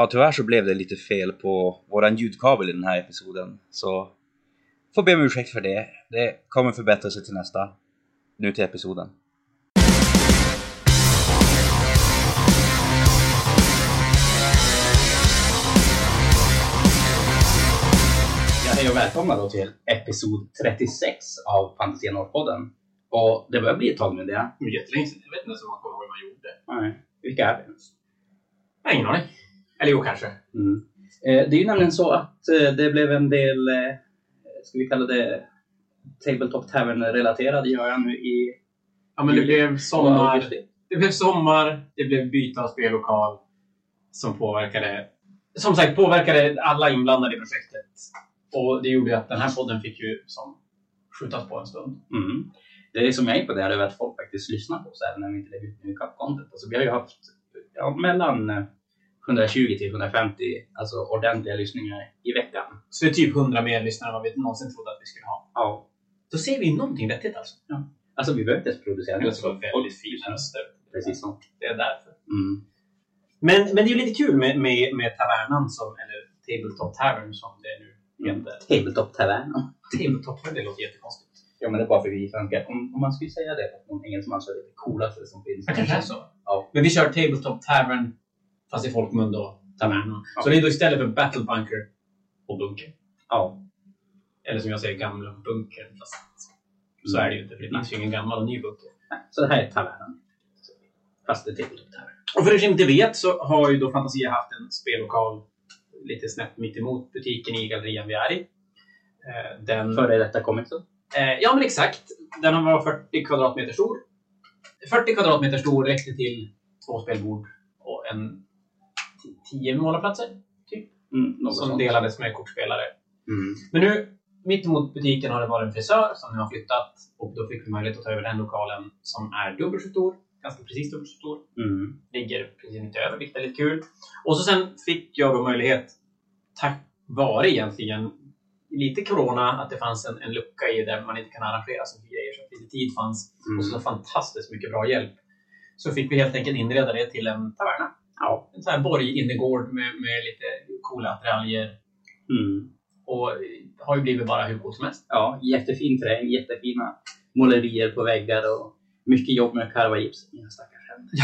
ja, tyvärr så blev det lite fel på våran ljudkabel i den här episoden. Så får be om ursäkt för det. Det kommer förbättra sig till nästa. Nu till episoden. Ja, hej och välkomna då till episod 36 av Fantasia Norrpodden. Och det börjar bli ett tag nu det. Det var jättelänge sedan. Jag vet inte ens om man kommer ihåg vad man gjorde. Nej. Vilka är det ens? Jag har ingen aning. Eller jo, kanske. Mm. Eh, det är ju nämligen så att eh, det blev en del, eh, ska vi kalla det, Tabletop Tavern-relaterade gör jag nu i Ja, men det blev sommar. Det blev sommar. Det blev byte av spellokal. Som påverkade... Som sagt, påverkade alla inblandade i projektet. Och det gjorde att den här podden fick ju som skjutas på en stund. Mm. Det är som jag är imponerad över att folk faktiskt lyssnar på oss även när vi inte lägger ut new content. Alltså, vi har ju haft ja, mellan 120 till 150 alltså, ordentliga lyssningar i veckan. Så det är typ 100 mer lyssnare än vad vi någonsin trodde att vi skulle ha. Ja. Då ser vi någonting vettigt alltså. Alltså vi behöver inte ens producera ska vara väldigt fina röster. Precis så. Det är därför. Mm. Men, men det är ju lite kul med, med, med Tavernan, som, eller Tabletop Tavern som det nu heter. Tabletop Tavern. Tabletop, det låter jättekonstigt. Ja, men det är bara för vi svenskar. Om, om man skulle säga det på någon engelsman så är det det coolaste som finns. Det kanske är så. Ja. Men vi kör Tabletop Tavern, fast i folkmun då, Tavernan. Ja. Så det är då istället för Battle Bunker och Bunker. Ja. Eller som jag säger, Gamla Bunker. Fast så är det ju inte, för det finns ju ingen gammal och ny bunker. Nej, Så det här är Tavernan. Fast det är Tavern. Och för er som inte vet så har ju då Fantasia haft en spellokal lite snett mitt emot butiken i gallerian vi är i. Eh, Den... Före detta Comics. Eh, ja, men exakt. Den var 40 kvadratmeter stor. 40 kvadratmeter stor räckte till två spelbord och en 10 målarplatser typ, Mm, som sånt. delades med kortspelare. Mm. Men nu, mitt emot butiken har det varit en frisör som nu har flyttat och då fick vi möjlighet att ta över den lokalen som är dubbelt så stor, ganska precis dubbelt så stor. Mm. Ligger precis inte över, vilket är lite kul. Och så sen fick jag då möjlighet, tack vare egentligen lite corona, att det fanns en, en lucka i där man inte kan arrangera så mycket grejer, så att lite tid fanns Mm. och så fantastiskt mycket bra hjälp. Så fick vi helt enkelt inreda det till en taverna. Ja. En sån här borginnergård med, med lite coola attiraljer. Mm. Och har ju blivit bara hur coolt som helst. Ja, jättefin terräng, jättefina målerier på väggar och mycket jobb med att karva gips. Mina stackars händer.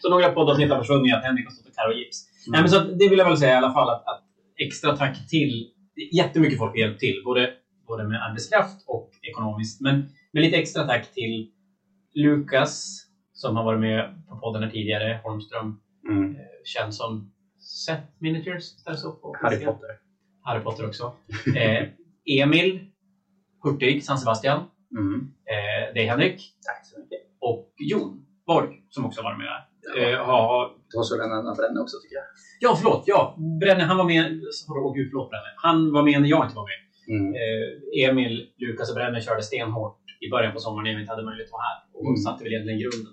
Så några poddavsnitt har försvunnit att Henrik har stått och karvat gips. Mm. Nej, men så att det vill jag väl säga i alla fall att, att extra tack till jättemycket folk har hjälpt till. Både, både med arbetskraft och ekonomiskt. Men med lite extra tack till Lukas som har varit med på podden här tidigare. Holmström. Mm. eh, Känd som Seth Miniatures. Där så på Harry. Potter. Harry Potter också. Eh, Emil Hurtig, San Sebastian. Mm. Eh, det är Henrik. Tack så mycket. Och Jon Borg som också var med där. Ja. Eh, har, Det var så den andra bränna också tycker jag. Ja, förlåt. Ja, Brenne, han var med... Åh gud, förlåt Brenne. Han var med när jag inte var med. Mm. Eh, Emil, Lukas och Brenne körde stenhårt i början på sommaren när vi inte hade möjlighet att vara här. Och Mm. satte väl egentligen grunden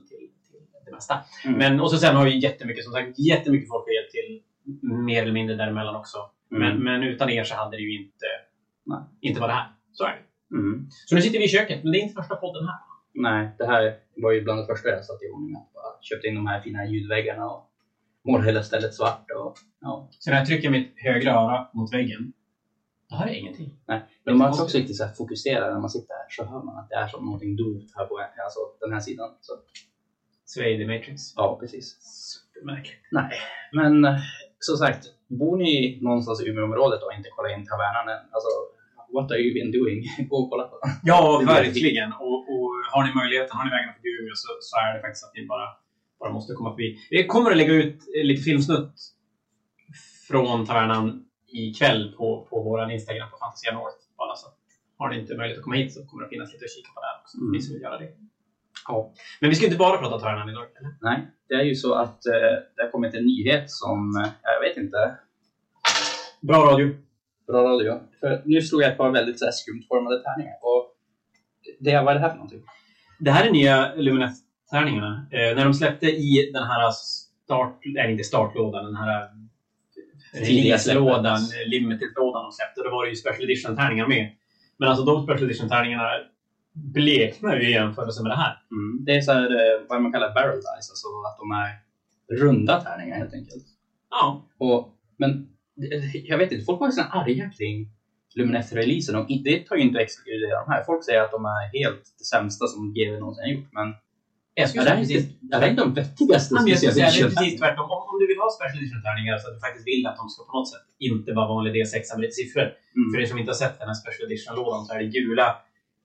det mesta. Mm. Men, och så sen har vi jättemycket, som sagt, jättemycket folk har hjälpt till. Mer eller mindre däremellan också. Mm. Men, men utan er så hade det ju inte, Nej. inte varit här. Så är det. Mm. Så nu sitter vi i köket, men det är inte första podden här. Nej, det här var ju bland det första jag satte i ordning. Att bara köpte in de här fina ljudväggarna och målade hela stället svart. Och, ja. Så när jag trycker mitt högra öra mot väggen, då hör jag ingenting. Nej, men man ska också riktigt så fokusera när man sitter här så hör man att det är som någonting dumt här på alltså, den här sidan. Så, Sway the Matrix. ja, precis. Supermärkligt. Nej, men eh, som sagt, bor ni någonstans i Umeåområdet och inte kollar in tavernan än, alltså what are you been doing? Gå och kolla på den. Ja, verkligen. Och, och har ni möjligheten, har ni vägarna förbi Umeå så, så är det faktiskt att ni bara, bara måste komma förbi. Vi kommer att lägga ut eh, lite filmsnutt från tavernan ikväll på, på vår Instagram på Fantasia North. Bara så har ni inte möjlighet att komma hit så kommer det finnas lite att kika på där också. Mm. Ni som vill göra det. Ja. Men vi ska inte bara prata tavernan idag. Eller? Nej, det är ju så att eh, det har kommit en nyhet som, eh, jag vet inte, Bra radio. bra radio. För nu slog jag ett par väldigt så här, skumt formade tärningar. Och det, vad är det här för någonting? Det här är nya Luminet-tärningarna. Eh, när de släppte i den här start... Nej, inte startlådan. Den här release-lådan, släppet. eh, limited-lådan de släppte. Då var det ju special edition-tärningar med. Men alltså de special edition-tärningarna bleknar ju i jämförelse med det här. Mm. Det är så här, eh, vad man kallar barrel dice, alltså att de är runda tärningar helt enkelt. Ja. Och, men jag vet inte, folk var såna arga kring Lumineth-releasen och det tar ju inte att exkludera de här. Folk säger att de är helt det sämsta som GW någonsin har gjort, men Jag är skulle det inte, precis, är det inte de vettigaste Ja, jag skulle säga det är edition? precis tvärtom. Om, om du vill ha special edition-tärningar så att du faktiskt vill att de ska på något sätt inte vara vanlig D6 med lite siffror. Mm. För er som inte har sett den här special edition-lådan så är det gula,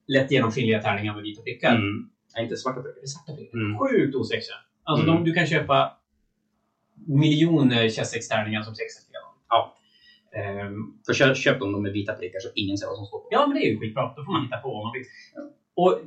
lätt genomskinliga tärningar med vita prickar. Mm. Ja, inte svarta prickar. Det är svarta prickar. Mm. Sjukt osexiga. Alltså Mm. de, du kan köpa miljoner Chessex-tärningar som sexsexiga. Ja. Ehm, Så köp, köp dem med vita prickar så ingen ser vad som står på. Ja, men det är ju skitbra. Då får man hitta på vad man vill. Och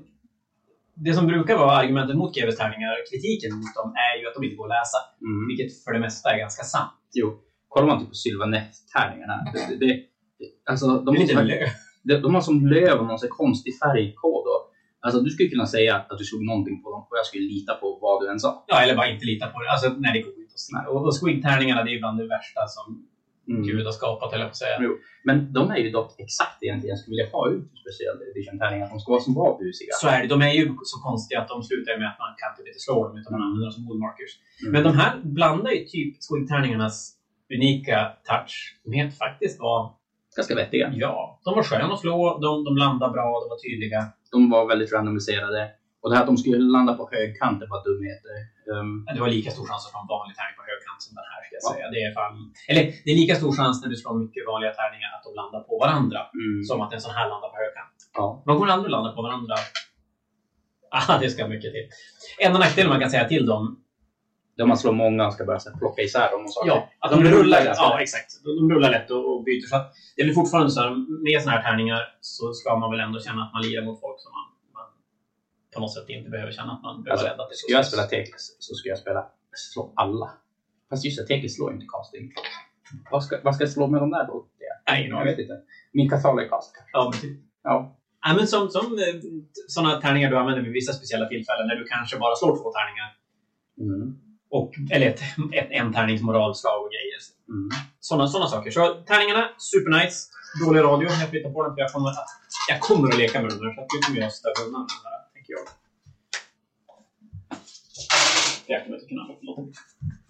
det som brukar vara argumentet mot GWs tärningar, kritiken mot dem, är ju att de inte går att läsa. Mm. Vilket för det mesta är ganska sant. Jo. Kollar man typ på Sylvaneth-tärningarna. Det, det, det, alltså, de, De är lite löv. De, de har som löv och någon sån konstig färgkod. Och, alltså, du skulle kunna säga att du såg någonting på dem och jag skulle lita på vad du än sa. Ja, eller bara inte lita på det. Alltså, nej, det går inte att se. Och, och squig-tärningarna, det är bland det värsta som Mm. Gud har skapat, jag på att säga. Jo. Men de är ju dock exakt egentligen jag skulle vilja ha ut speciellt edition-tärningar. De ska vara som var busiga. Så är det. De är ju så konstiga att de slutar med att man kan inte slå dem, utan man använder dem som woodmarkers. Mm. Men de här blandar ju typ squig-tärningarnas unika touch med att faktiskt vara, Ganska vettiga. ja, de var sköna att slå, de, de landade bra, de var tydliga. De var väldigt randomiserade. Och det här att de skulle landa på högkanten var dumheter. Um, Men Det var lika stor chans att få en vanlig tärning på högkant som den här, ska jag Ja. säga. Det är fan, eller det är lika stor chans när du slår mycket vanliga tärningar att de landar på varandra, mm. som att en sån här landar på högkant. ja. De kommer aldrig landa på varandra. Ah, det ska mycket till. Enda nackdelen man kan säga till dem, Där man slår många och ska börja så här plocka isär dem och saker. ja, att de de, rullar rullar, ganska ja, lätt. exakt. De, de rullar lätt och, och byter. Så att det är fortfarande så här, med såna här tärningar så ska man väl ändå känna att man lirar mot folk som man, man på något sätt inte behöver känna att man behöver Alltså, rädda till. Ska jag spela Teklis så ska jag spela slå alla. Fast just det, Teklis slår inte casting. Vad ska, vad ska jag slå med de där då? Nej, jag vet inte. Min Kathala är cast. Ja, men typ. Ja. Ja, men som, som eh, sådana tärningar du använder vid vissa speciella tillfällen när du kanske bara slår två tärningar. Mm. Och, eller ett, ett en tärnings moralslag och grejer. Mm. Sådana såna saker. Så tärningarna, supernice. Dålig radio, jag flyttar på den för jag kommer att, jag kommer att leka med den här. Så att kommer jag att störa undan den här, tänker jag. Jag kommer inte kunna låta bli.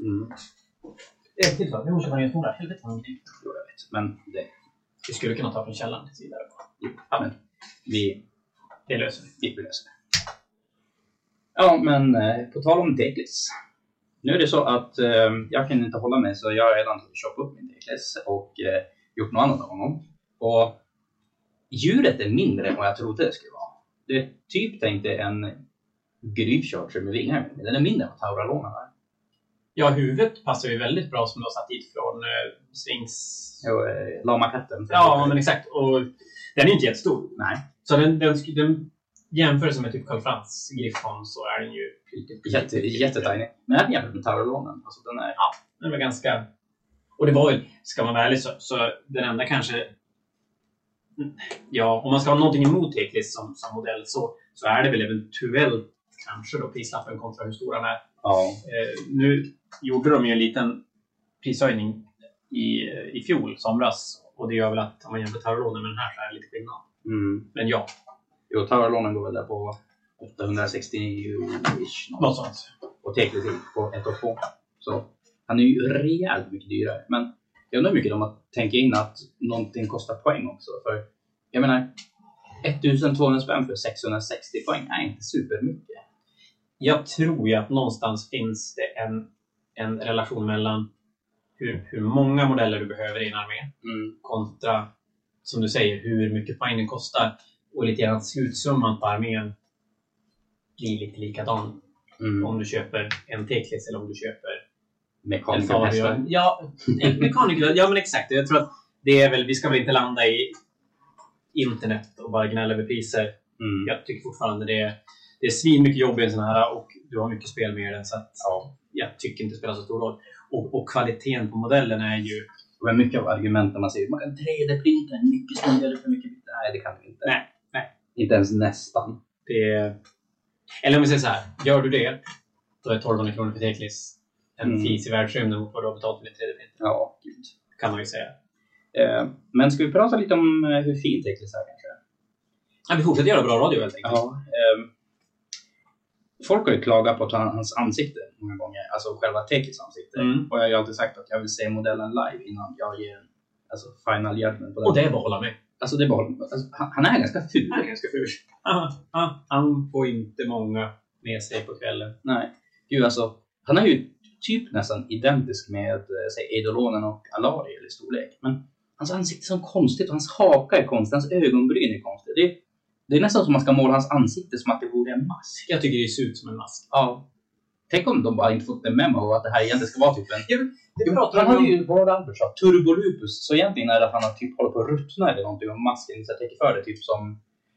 Mm. Ett till så. Nu måste jag vara ner stora. Helvete vad någonting. Jo, jag vet. Men det, Vi skulle kunna ta från källan tills vidare. ja, men vi, Det löser vi. vi löser det. Ja, men eh, på tal om Teklis. Nu är det så att eh, jag kan inte hålla mig så jag har redan köpt upp min Teklis och eh, gjort något annat av honom. Och djuret är mindre än vad jag trodde det skulle vara. Det är typ tänkte en Gryfcharger med vingar. men Den är mindre än vad Tauralona är. Ja, huvudet passar ju väldigt bra som du har satt dit från eh, Svings... Jo, eh, Lamakatten. Ja, men exakt. Och den är inte jättestor. Nej, Så den, den, den jämförelse med typ Karl Frans Griffon så är den ju jätte, jättetiny. Men även jämfört med Tauralonen. Alltså den är... Den var ganska... Och det var ju, ska man vara ärlig, så, så den enda kanske... Ja, om man ska ha någonting emot Teklis som, som modell så, så är det väl eventuellt kanske då prislappen kontra hur stor den är. Ja. Eh, nu gjorde de ju en liten prishöjning i, i fjol, somras. Och det gör väl att om man jämför Taurolonen med den här så är det lite skillnad. Mm. Men ja, Jo, Tauralonen går väl där på 869-ish. något sånt. Och Teklis på 1 och 2. Så han är ju rejält mycket dyrare. Men jag undrar hur mycket de har tänkt in att någonting kostar poäng också. För jag menar, 1200 spänn för 660 poäng är inte supermycket. Jag tror ju att någonstans finns det en, en relation mellan hur, hur många modeller du behöver i en armé Mm. kontra, som du säger, hur mycket poäng den kostar. Och lite grann slutsumman på armén blir lite likadan Mm. om du köper en Teklis eller om du köper en Mekaniker Fabio. hästar. Ja, mekaniker. Ja, men exakt. Jag tror att det är väl, vi ska väl inte landa i internet och bara gnälla över priser. Mm. Jag tycker fortfarande det är, det är svin mycket jobb i en sån här och du har mycket spel med den. Så att, Ja. jag tycker inte det spelar så stor roll. Och, och kvaliteten på modellen är ju... Men mycket av argumenten man säger, man kan 3D-printa en mycket snyggare för mycket Nej, det kan vi inte. Nej, nej. Inte ens nästan. Det, eller om vi säger så här. Gör du det, då är 1200 kronor för Teklis en Mm. fis i världsrymden mot vad du har betalt för din 3D-print. Ja, gud. Kan man ju säga. Eh, men ska vi prata lite om eh, hur fint Teklis är kanske? Ja, vi fortsätter göra bra radio helt enkelt. Ja. ehm, folk har ju klagat på hans ansikte många gånger, alltså själva Tekis ansikte. Mm. Och jag har ju alltid sagt att jag vill se modellen live innan jag ger alltså, final judgment på den. Och det är bara att hålla med. Alltså det är bara, alltså, han, han är ganska ful. Han är ganska ful. Han, får inte många med sig på kvällen. Nej. Gud alltså, han är ju typ nästan identisk med eh, säg Eidolonen och Alariel i storlek. Men hans ansikte är så konstigt och hans haka är konstig, hans ögonbryn är konstigt. Det är, det är nästan som man ska måla hans ansikte som att det vore en mask. Jag tycker det ser ut som en mask. Ja. Tänk om de bara inte fått en memo att det här egentligen ska vara typ en... Det pratar han hade ju, vad det Albert sa? Turbolupus. Så egentligen är det att han har typ håller på att ruttna eller någonting och masken så jag tänker för det typ som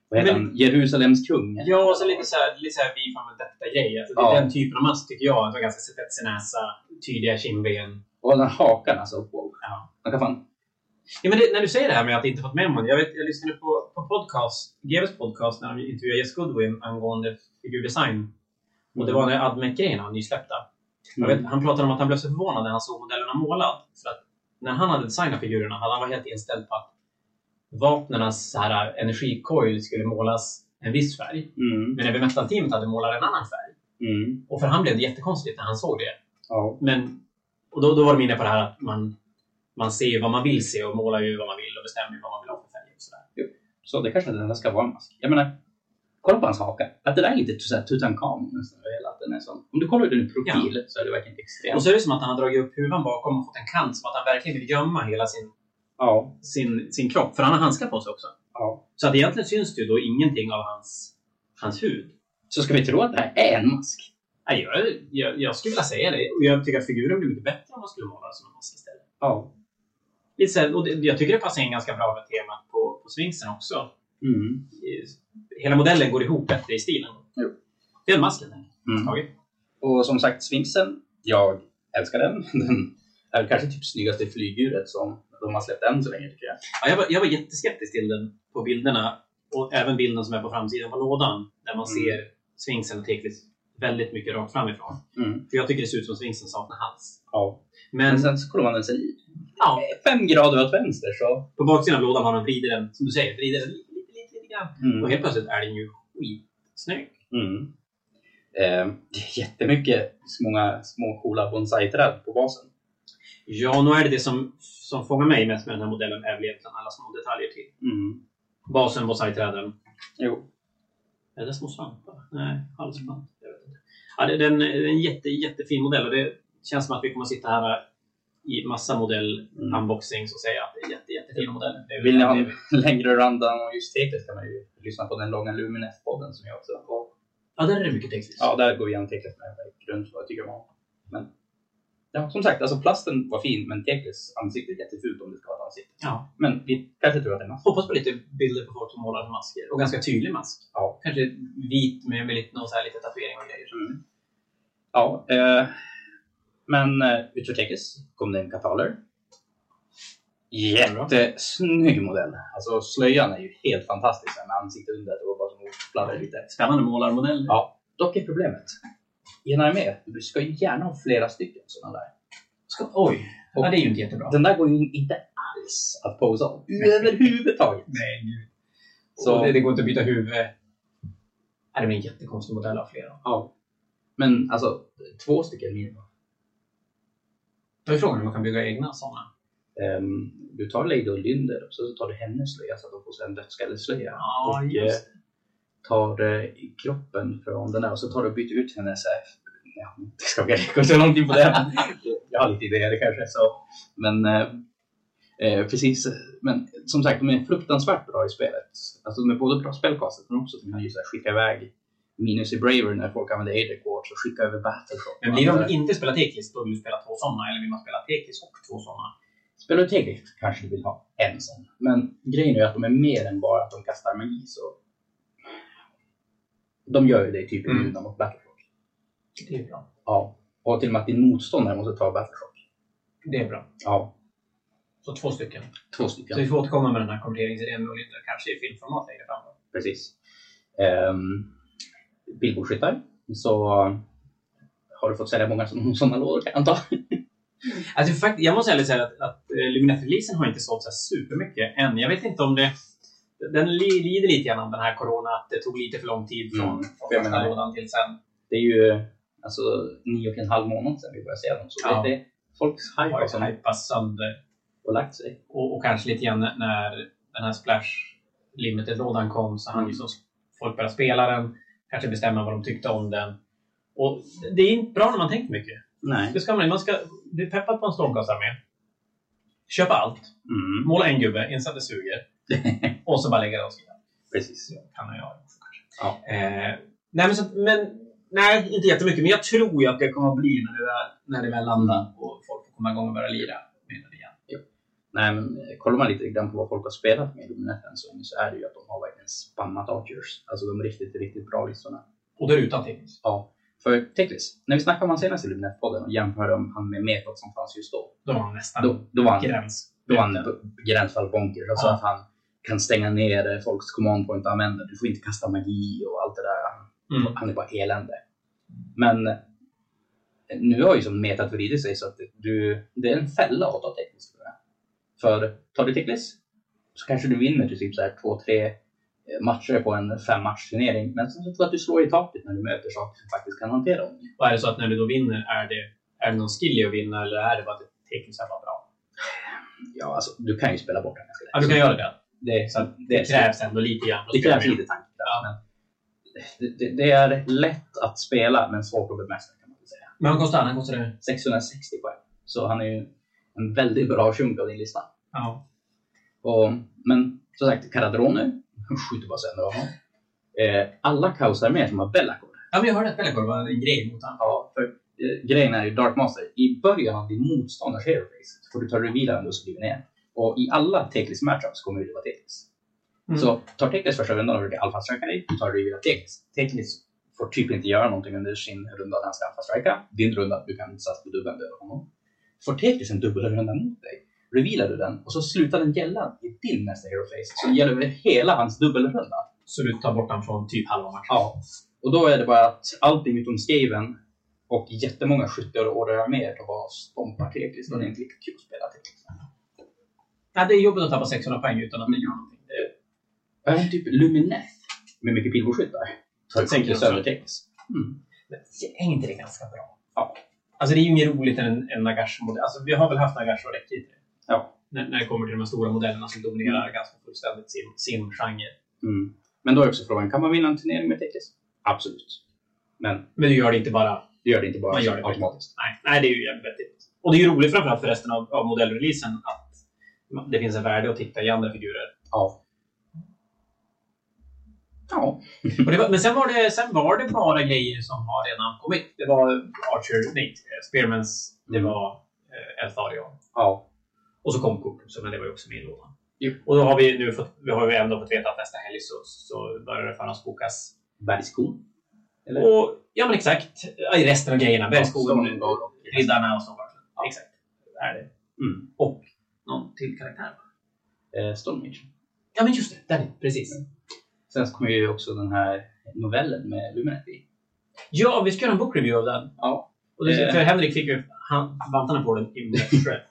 vad heter Men- han? Jerusalems kung. Ja, och så lite såhär, lite såhär vi från detta grej. Alltså, det är Ja. den typen av mask tycker jag. Alltså, ganska spetsig näsa, tydliga kindben. Och den hakan alltså. Wow. Ja. Man kan fan... Ja, men det, när du säger det här med att inte fått memon. Jag, vet, jag lyssnade på, på podcast, GVs podcast när de intervjuade Jess Goodwin angående figurdesign. Och det var när Admec-grejerna var nysläppta. Jag vet, han pratade om att han blev så förvånad när han såg modellerna målad. För att när han hade designat figurerna hade han varit helt inställd på att vapnens så här, energicoil skulle målas en viss färg. Mm. Men Heavy Metal-teamet hade målat en annan färg. Mm. Och för han blev det jättekonstigt när han såg det. Ja. Men, och då, då var de inne på det här att man, man ser vad man vill se och målar ju vad man vill och bestämmer vad man vill ha för färg. Och sådär. Så det kanske den ska vara en mask. Jag menar, kolla på hans haka. Att det där är lite såhär Tutankhamon nästan. över hela, att den är sån. Om du kollar den i profil så är det verkligen extremt. Och så är det som att han har dragit upp huvan bakom och fått en kant som att han verkligen vill gömma hela sin, Ja. sin, sin kropp. För han har handskar på sig också. ja. Så att egentligen syns det ju då ingenting av hans, hans hud. Så ska vi tro att det här är en mask? Nej, jag, jag, jag skulle vilja säga det. Och jag tycker att figuren blir mycket bättre om man skulle måla som en mask istället. Ja. Lite så här, och det, jag tycker det passar in ganska bra med temat på, på Sphinxen också. Mm. Hela modellen går ihop bättre i stilen. Jo. Det är en masken. Mm. Taget. Och som sagt, Sphinxen. Jag älskar den. Den är kanske typ snyggaste flygdjuret som de har släppt än så länge tycker jag. Ja, jag, var, jag var jätteskeptisk till den på bilderna. Och även bilden som är på framsidan på lådan. Där man Mm. ser Sphinxen och Teklis väldigt mycket rakt framifrån. Mm. För jag tycker det ser ut som Sphinxen saknar hals. Ja. Men Men sen så kollar man den sen i. ja, Fem grader åt vänster så... på baksidan av lådan har de vridit den, som du säger, vridit den lite, grann. Mm. Och helt plötsligt är den ju skitsnygg. Mm. Eh, det är jättemycket många små coola bonsai-träd på basen. Ja, nu är det det som, som fångar mig mest med den här modellen är väl egentligen alla små detaljer till. Mm. Basen, bonsai-träden. Jo. Är det små svampar? Nej, halsband. Jag vet inte. Ja, det, den, det är en jätte, jättefin modell och det känns som att vi kommer att sitta här i massa modell-unboxings och säga att det är jätte, jättefina modeller. Vill ni ha en längre rundown om just Teklis kan man ju lyssna på den långa Luminef-podden som jag också har. Ja, där är det mycket text. Ja, där går vi igenom Teklis med grund vad jag tycker om. Men ja, som sagt, alltså plasten var fin, men Teklis ansikte är jättefult om det ska vara ett ansikte. Ja. Men vi kanske tror att det är mask. Hoppas på lite bilder på folk som målar masker. Och ganska tydlig mask. Ja. Kanske vit med, med lite, någon så här lite tatuering och grejer. Mm. Ja, eh, men eh, utöver Teklis kom det en kataler. Jättesnygg modell. Alltså slöjan är ju helt fantastisk med ansiktet under. Det var bara som att fladdra lite. Spännande målarmodell. Ja, dock är problemet. I en armé, du ska ju gärna ha flera stycken sådana där. Ska, oj, ja, det är ju inte jättebra. Den där går ju inte alls att posa om. Överhuvudtaget. Nej, gud. Så- det, det går inte att byta huvud. Är det är en jättekonstig modell av flera. Ja. Men alltså, två stycken minimum. Då är frågan om man kan bygga egna sådana. Ehm, du tar Lady och Lynder och så tar du hennes slöja så att de får en dödskalleslöja. Ja, och just eh, tar eh, kroppen från den där och så tar du och byter ut hennes... eh, Ja, det ska vi gå så långt in på det. Jag har lite idéer kanske. Så. Men eh, eh, precis. Men som sagt, de är fruktansvärt bra i spelet. Alltså de är både bra spelkastet men också att de kan ju så här skicka iväg minus i Braver när folk använder Ader Quartz och skicka över Battleshop. Men blir de inte spela Teklis, då vill du spela två sådana. Eller vill man spela Teklis och två sådana? Spelar du Tegrift kanske du vill ha en sån. Men grejen är ju att de är mer än bara att de kastar magi. Så... De gör ju det typ i Mm. mot Battleshock. Det är bra. Ja. Och till och med att din motståndare måste ta Battleshock. Det är bra. Ja. Så två stycken. Två Så stycken. vi får återkomma med den här konverteringsidén med Olinda, kanske i filmformat längre fram. Precis. Um, Bilbordskyttar. Så har du fått sälja många sådana lådor kan jag anta. Alltså, fakt- jag måste ärligt säga att, att uh, Lumineth-releasen har inte sålt så supermycket än. Jag vet inte om det... Den li- lider lite grann av den här corona, att det tog lite för lång tid från Mm. första lådan till sen. det är ju alltså nio och en halv månad sedan vi började se dem. Så Ja. det, det, folks hype Har ju som hypas sönder. har lagt sig. Och, och kanske lite grann när den här Splash Limited-lådan kom så Mm. ju som folk började spela den, kanske bestämma vad de tyckte om den. Och det är inte bra när man tänker mycket. Nej. Det ska man, man ska bli peppad på en Stormcast-armé. Köpa allt. Mm. Måla en gubbe, inse att det suger. och så bara lägga det åt sidan. Precis. Så kan jag göra. Ja. Eh, nej, men, så, men nej, inte jättemycket. Men jag tror ju att det kommer att bli när det väl, när det väl landar och folk får komma igång och börja lira med det igen. Nej, men eh, kollar man lite grann på vad folk har spelat med i Luminetten så, så är det ju att de har verkligen spammat Archers. Alltså de riktigt, riktigt bra listorna. Och då är det utan tekniskt. Ja. För Teklis, när vi snackade om han senast i Luminett-podden och jämförde om han med Metod som fanns just då. Då var man nästan Då, då var han, gräns. då var han gränsfall bonkers. Alltså Ja. att han kan stänga ner folks command point och använda. Du får inte kasta magi och allt det där. Mm. Han är bara elände. Men eh, nu har ju som metat vridit sig så att du, det är en fälla att ta jag. För tar du tekniskt så kanske du vinner till typ så här två, tre eh, matcher på en fem turnering. Men sen så tror jag att du slår i taket när du möter saker som faktiskt kan hantera dem. Och är det så att när du då vinner, är det, är det någon skill i att vinna eller är det bara att det tekniskt är bara bra? Ja, alltså du kan ju spela bort den ganska lätt. Ja, du kan göra det. det, Så det, det krävs ändå lite grann. det krävs lite tankekraft. Ja. Det, det, det är lätt att spela men svårt att bemästra kan man säga. Men vad kostar han? Kostar det? 660 poäng. Så han är ju en väldigt bra chunk av din lista. Ja. Och, men som sagt, Caradrone skjuter bara sönder honom. Eh, alla kaosarméer som har Bellacor. ja, men jag hörde att Bellacore var en grej mot honom. Ja, för eh, grejen är ju Dark Master. I början av din motståndars hero så får du ta reveala den du skriver ner. Och i alla Teklis matchups kommer det vara Teklis. Mm. Så tar Teklis första rundan och försöker alfa-strika dig, du tar reveala Teklis. Teklis får typ inte göra någonting under sin runda att han ska alfa-strika. Din runda, du kan satsa på dubbeln döda honom. Får Teklis en dubbelrunda mot dig, revealar du den och så slutar den gälla i din nästa hero phase. Så gäller över hela hans dubbelrunda. Så du tar bort honom från typ halva matchen. Ja. Och då är det bara att allting utom Skaven och jättemånga skyttar och orderarméer tar bara stompar Teklis. Och det är inte lika kul att spela Teklis. Ja, det är jobbigt att tappa 600 poäng utan att det gör någonting. Det- Även typ Lumineth med mycket pilbågsskyttar. Tar Sänker sönder Teklis. Mm. Men Är inte det ganska bra? Ja. Alltså det är ju inget roligt än en, en Nagash-modell. Alltså vi har väl haft Nagash och det. Ja. När, när det kommer till de här stora modellerna som dominerar ganska fullständigt sin, sin genre. Mm. Men då är också frågan, kan man vinna en turnering med Teklis? Absolut. Men Men du gör det inte bara... det gör det inte bara Man gör det automatiskt. Nej, nej det är ju jävligt vettigt. Och det är ju roligt framförallt för resten av, av modellreleasen att det finns en värde att titta i andra figurer. Ja. Ja. Var, men sen var, det, sen var det bara grejer som har redan kommit. Det var Archer, nej, Spearmans, det Mm. var eh, Eltharion. Ja. Och så kom så men det var ju också med i lådan. Och då har vi nu fått, vi har ju ändå fått veta att nästa helg så, så börjar det förhandsbokas. Bergskon. Eller? Och, ja men exakt, i resten av grejerna. Bergskogen, Ja, Riddarna och så. Ja. Exakt. Är det. Mm. Och någon till karaktär. Eh, Stormage. Ja men just det, där är precis. Sen så kommer ju också den här novellen med Lumineth i. Ja, vi ska göra en book review av den. Ja. Och det, Eh. för Henrik fick ju han, vantarna på den i morse.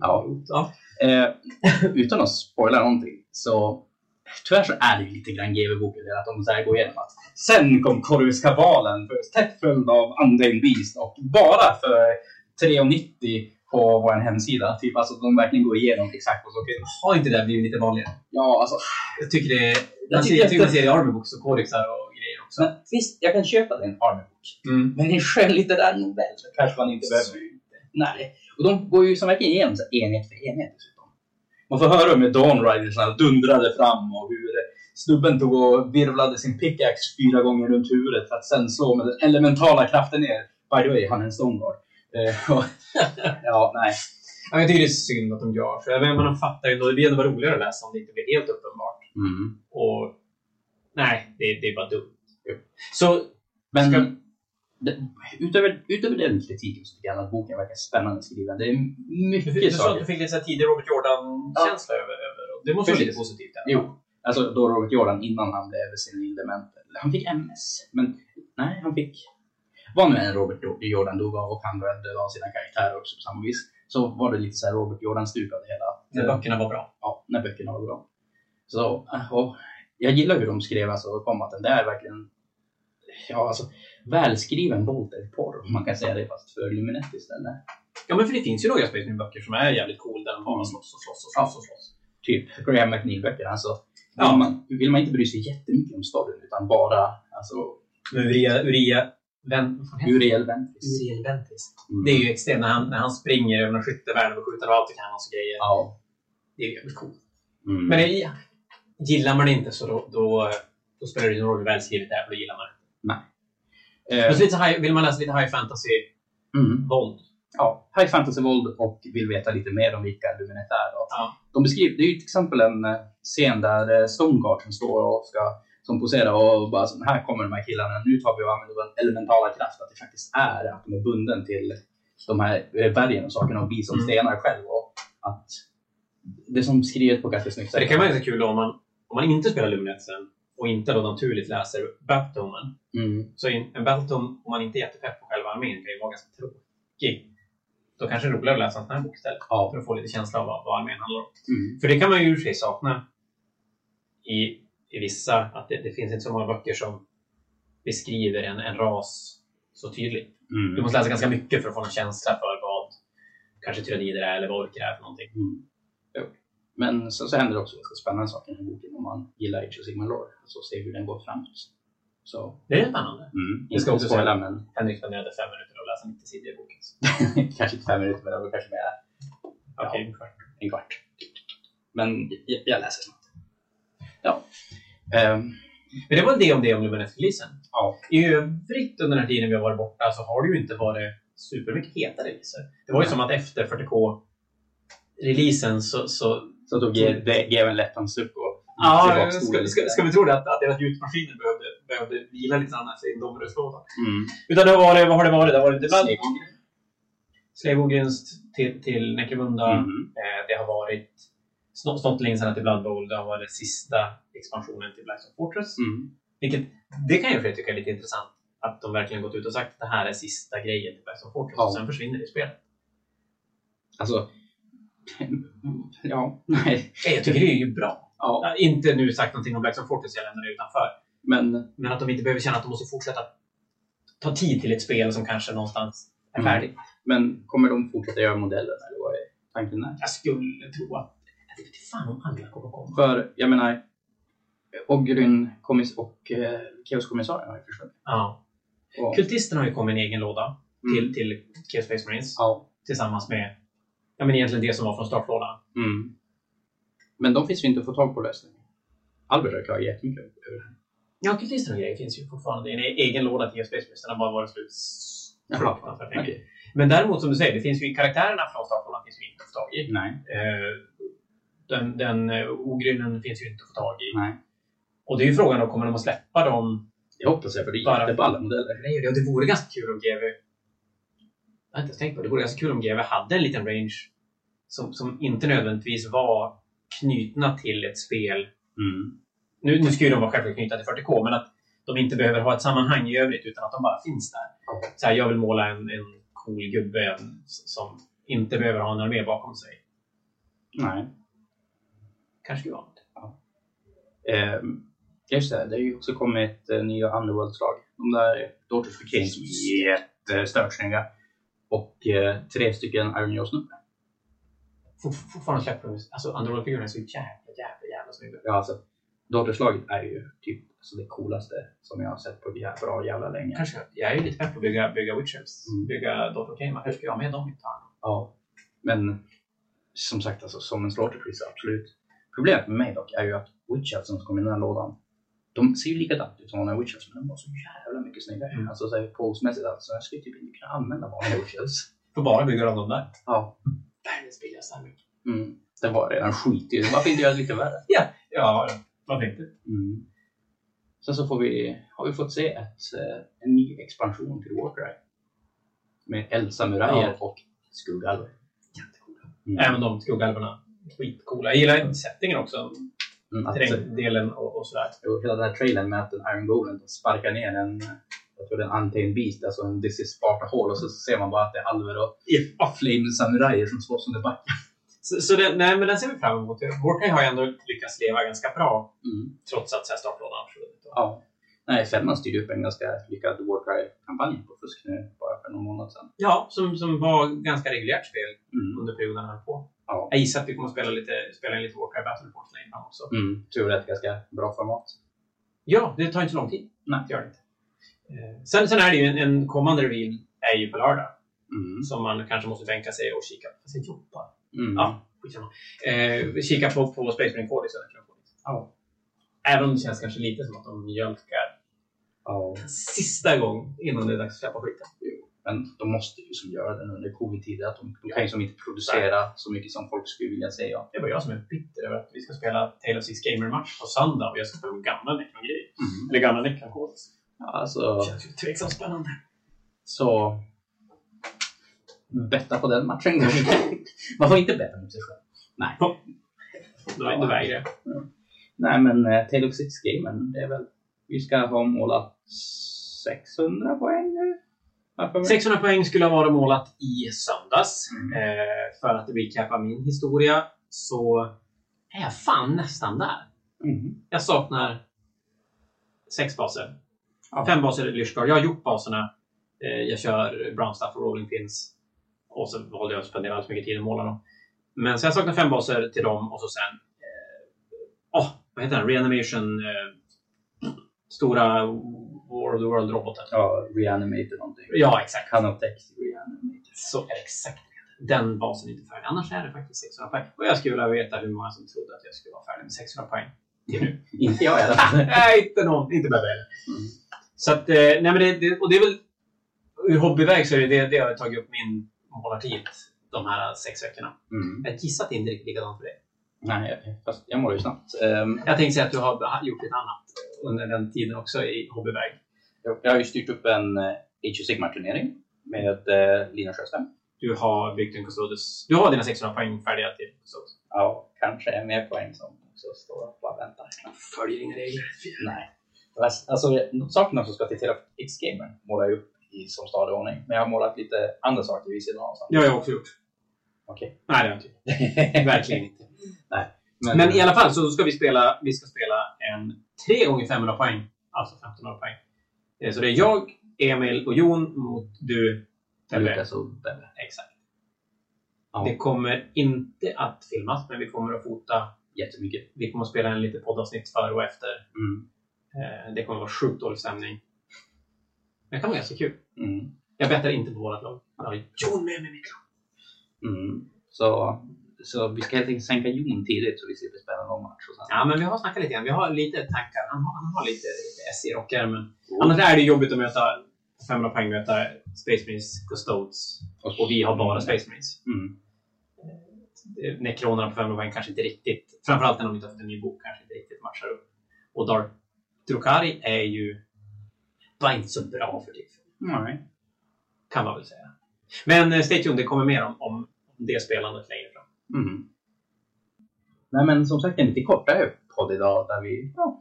Ja. ja. Eh, utan att spoila någonting så tyvärr så är det ju lite grann GW-boken att de så här går igenom att sen kom Corvus-kabalen för tätt följd av Undying Beast och bara för 3,90 på vår hemsida. Typ alltså de verkligen går igenom exakt vad som finns. Har inte det blivit lite vanligare? Ja, alltså. Jag tycker det är... Jag tycker jag tycker att- man ser i Armybooks och kodexar och grejer också. Men, visst, jag kan köpa den Army-bok. Mm. Men en skönlitterär novell kanske man inte behöver. Nej. Och de går ju som verkligen igenom så här enhet för enhet dessutom. Man får höra hur Dawn Ridersna dundrade fram och hur snubben tog och virvlade sin pickaxe fyra gånger runt huvudet för att sen slå med den elementala kraften ner. By the way, han är en Stoneguard. Eh, ja, nej. Ja, jag tycker det är synd att de gör så. Jag menar, man fattar ju ändå. Det blir ändå roligare att läsa om det inte blir helt uppenbart. Mm. Och nej, det, det är bara dumt. Så Men Ska- utöver, utöver den kritiken så tycker jag att boken verkar spännande skriven. Det är du, mycket du att saker. du fick lite tidig Robert Jordan-känsla över, över och Det måste vara lite positivt. alla Jo, alltså då Robert Jordan innan han blev senil dement. Han fick MS, men nej, han fick... Vad nu än Robert Jordan dog av och han räddade av sina karaktärer också på samma vis. Så var det lite så här Robert Jordan-stuk av det hela. När böckerna var bra. Ja, när böckerna var bra. Så, och jag gillar hur de skrev alltså, om att den där verkligen ja, alltså, välskriven Bolter-porr, om man kan säga det, fast för Luminet istället. Ja, men för det finns ju några Space Marine-böcker som är jävligt cool där bara Mm. slåss och slåss och slåss och slåss. Typ Graham McNeil-böcker. Alltså, Ja. vill, man, vill man inte bry sig jättemycket om storyn, utan bara alltså, Uria, Uria, Ven, Uriel Ventis. Uriel Ventis. Mm. Det är ju extremt när han, när han springer över någon skyttevärn och skjuter av till hans grejer. Ja. Det är ju jävligt coolt. Mm. Men det, gillar man det inte så då, då, då spelar det ingen roll hur välskrivet det är, för då gillar man det. Eh, lite high, vill man läsa lite high fantasy-våld? mm. ja, high fantasy-våld och vill veta lite mer om vilka Luminet är. Då. Ja. De beskriver, det är ju till exempel en eh, scen där eh, Stoneguard som står och ska som poserar och bara så, här kommer de här killarna, nu tar vi och använder vår elementala kraft, att det faktiskt är att de är bunden till de här eh, bergen och sakerna och blir som Mm. stenar själv. Och att det är som skrivet på ganska snyggt Så det kan vara ganska kul om man, om man inte spelar Luminetsen och inte då naturligt läser Battomen. Mm. Så en Battletome, om man inte är jättepepp på själva armén, kan ju vara ganska tråkig. Då kanske det är roligare att läsa en sån här bok istället. Ja. För att få lite känsla av vad, vad armén handlar om. Mm. För det kan man ju i och för sig sakna i, i vissa, att det, det finns inte så många böcker som beskriver en, en ras så tydligt. Du Mm. måste läsa ganska mycket för att få en känsla för vad kanske tyrannider är eller vad orker är för någonting. Mm. Men så, så händer det också ganska spännande saker i den här boken om man gillar Age of Sigmar Lore. Alltså se hur den går framåt. Så, Det är spännande. mm. Ska inte också spoila men Henrik spenderade fem minuter att läsa 90 sidor i boken. kanske inte fem minuter men det var kanske mer Okej, okay. en kvart. Men jag, jag läser snart. Ja. Ehm, Men det var det om det om Luminet-releasen. ja. I övrigt under den här tiden vi har varit borta så har det ju inte varit supermycket heta releaser. Det var ju som att efter 40K-releasen så, så Så tog G- det GW en lätt suck och Ja, ska, ska, ska vi tro det? Att, att deras gjutmaskiner behövde, behövde vila lite grann efter sin Dominus-låda. Mm. Utan det varit, vad har det varit? Det har varit Ogrunst till, till Necromunda. Mm. Eh, det har varit snott, snott länge sedan till Blood Bowl. Det har varit sista expansionen till Black Stone Fortress. Mm. Vilket, det kan jag för tycka är lite intressant. Att de verkligen gått ut och sagt att det här är sista grejen till Black Stone Fortress. Ja. Och sen försvinner det i spelet. Alltså, ja, nej. Jag tycker det är ju bra. Ja, inte nu sagt någonting om Black Stone Fortress, jag lämnar det utanför. men Men att de inte behöver känna att de måste fortsätta ta tid till ett spel som kanske någonstans är Mm. färdigt. Men kommer de fortsätta göra modellen eller vad är tanken där? Jag skulle tro att... Jag vet fan om alla kommer komma. För jag menar, Ogryn kommiss och eh, Chaos-kommissarien har ju försvunnit. Ja. Och, Kultisterna har ju kommit i en egen låda Mm. till, till Chaos Space Marines. ja. Tillsammans med ja, men egentligen det som var från startlådan. Mm. Men de finns ju inte att få tag på lösningen. Albert har klagat jättemycket över det här. Ja, kultisterna och grejer finns ju fortfarande i en egen låda till Chaos Space Marines. Den har bara varit slut fruktansvärt länge. okej. Men däremot som du säger, det finns ju karaktärerna från startlådan finns ju inte att få tag i. Nej. Eh, Den, den eh, ogrynen finns ju inte att få tag i. Nej. Och det är ju frågan då, kommer de att släppa dem Jag hoppas jag, för det är jätteballa modeller. Nej, det, det vore ganska kul om GW... Jag har inte ens tänkt på det. Det vore ganska kul om GW hade en liten range som, som inte nödvändigtvis var knutna till ett spel. Mm. Nu, nu ska ju de vara självklart knutna till 40K, men att de inte behöver ha ett sammanhang i övrigt utan att de bara finns där. Ja. Så här, jag vill måla en, en cool gubbe som inte behöver ha en armé bakom sig. Nej. Kanske skulle vara något. Ehm, just det, det har ju också kommit eh, nya Underworld-slag. De där Daughters of Cain som är jättestört snygga. Och eh, tre stycken Iron Jaws-snubbar. Fort- Fortfarande de... Alltså, Underworld-figurerna är så jävla, jävla, jävla snygga. Ja, alltså, Daughters-slaget är ju typ alltså, det coolaste som jag har sett på jä- bra jävla länge. Kanske. Jag är ju lite pepp på att bygga, bygga Witchers. Mm. Bygga Kane. Hur ska jag ha med dem i tarn? Ja. Men som sagt, alltså, som en slaughterpris, absolut. Problemet med mig dock är ju att Witchers som kommer i den här lådan, de ser ju likadant ut som vanliga Witchers, men de var så jävla mycket snyggare. Mm. Alltså så här, posmässigt, alltså, jag skulle typ inte kunna använda vanliga Witchers. Får bara bygga dem där. Ja. Världens billigaste armé. Mm. Det var redan skit i. Varför inte göra det lite värre? Ja, varför inte? Mm. Sen så får vi, har vi fått se ett, eh, en ny expansion till Warcry. Med eldsamurajer Ja. och skuggalver. Jättecoola. Mm. Även de skuggalverna. Skitcoola. Jag gillar settingen också. Mm, att, Terrängdelen och, och sådär. och hela den här trailern med att en Iron Golem sparkar ner en, jag tror det är en Untamed Beast, alltså en This is Sparta Hall och så ser man bara att det är alver och Ja. Flame samurajer som slåss under backen. Så, så det, nej, men den ser vi fram emot. Warcry har ju ändå lyckats leva ganska bra Mm. trots att så här, startlådan har försvunnit. Ja. Nej, Fällman styrde upp en ganska lyckad Warcry-kampanj på fusk nu bara för någon månad sedan. Ja, som, som var ganska reguljärt spel Mm. under perioden han på. Ja. Jag gissar att vi kommer att spela, lite, spela in lite Warcry Battle längre fram också. Mm. Tror det är ett ganska bra format. Ja, det tar inte så lång tid. Nej. Det gör det inte. Eh, sen, sen är det ju en, en kommande reveal är ju på lördag. Mm. Som man kanske måste tänka sig och kika på. Fast jag jobbar. Mm. Ja, skitsamma. Eh, kika på, på Space Marine 4 istället. Ja. Även om det känns kanske lite som att de mjölkar en sista gång innan det är dags att släppa skiten. Men de måste ju som göra det nu under covid-tider. Att de, de kan ju som inte producera så mycket som folk skulle vilja säga. Det var jag som är bitter över att vi ska spela Tale of Six Gamer-match på söndag och jag ska spela gamla Necron-grejer. Mm. Eller gamla Necron-koder. Alltså, Det känns ju tveksamt spännande. så... Betta på den matchen. Man får inte betta mot sig själv. Nej. Då, då vägrar jag. Nej, men uh, Tale of Six Gamen, det är väl... Vi ska ha målat 600 poäng nu. Varför? 600 poäng skulle ha varit målat i söndags. Mm. Eh, för att recappa min historia så är jag fan nästan där. Mm. Jag saknar sex baser. Ja. Fem baser i Lyshgard. Jag har gjort baserna. Eh, jag kör Brown Stuff och Rolling Pins. Och så valde jag att spendera alldeles mycket tid att måla dem. Men så jag saknar fem baser till dem och så sen... Åh, oh, vad heter den? Reanimation... Eh, stora War of the World-roboten. Ja, reanimated någonting. Ja, exakt. Text reanimated. Så exakt. Den basen är inte färdig. Annars är det faktiskt 600 poäng. Och jag skulle vilja veta hur många som trodde att jag skulle vara färdig med 600 poäng till nu. Inte jag i alla fall. Nej, inte någon. Inte Bebbe heller. Mm. Så att, eh, nej men det, det, och det är väl ur hobbyväg så är det det, det har tagit upp min målartid de här sex veckorna. Mm. Jag det inte är riktigt likadant för dig. Nej, fast jag målar ju snabbt. Ehm, Jag tänkte säga att du har gjort lite annat under den tiden också i hobbyväg. jag, har ju styrt upp en uh, Age of Sigmar-turnering med uh, Lina Sjöström. Du har byggt en Custodes. Du har dina 600 poäng färdiga till Custodes. Ja, kanske är mer poäng som också står och bara väntar. Följer inga regler. Nej. Alltså, sakerna som ska till X-gamer målar jag upp i som stadig ordning. Men jag har målat lite andra saker vid sidan av. Det har jag också gjort. Okej. Nej, det har jag inte gjort. Verkligen inte. Men, Men i alla fall så ska vi spela, vi ska spela en 3 gånger 500 poäng. Alltså 1500 poäng. Eh, Så det är jag, Emil och Jon mot du, Tebbe. Lukas och Bebbe. Exakt. Ja. Det kommer inte att filmas, men vi kommer att fota. Jättemycket. Vi kommer att spela en lite poddavsnitt före och efter. Mm. Eh, Det kommer att vara sjukt dålig stämning. Men det kan vara ganska kul. Mm. Jag bettar inte på vårt lag. Jag har Jon med mig mitt lag. Mm. Så, så vi ska helt enkelt sänka Jon tidigt så vi slipper spela någon match. Och sen. Ja, men vi har snackat lite grann. Vi har lite tankar. Han har, han har lite, lite S i rockärmen. Annars är det jobbigt att möta 500 poäng möta Space Marines Custodes. Och vi har bara Space Marines. Mm. Eh, Nekronerna på 500 poäng kanske inte riktigt, framförallt när de inte har fått en ny bok, kanske inte riktigt matchar upp. Och Dark Drukari är ju bara inte så bra för tillfället, Nej. kan man väl säga. Men eh, stay tuned, det kommer mer om, om det spelandet längre fram. Mm. Nej men som sagt en lite kortare podd idag där vi... Ja.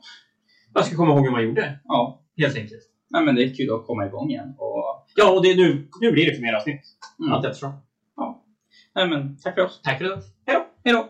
Jag ska komma ihåg hur man gjorde, ja. helt enkelt. Nej men det är kul att komma igång igen. Och, Ja, och det nu, nu blir det för mer avsnitt. mm. Allt eftersom. Nej men tack för oss. Tack för det. Hej då!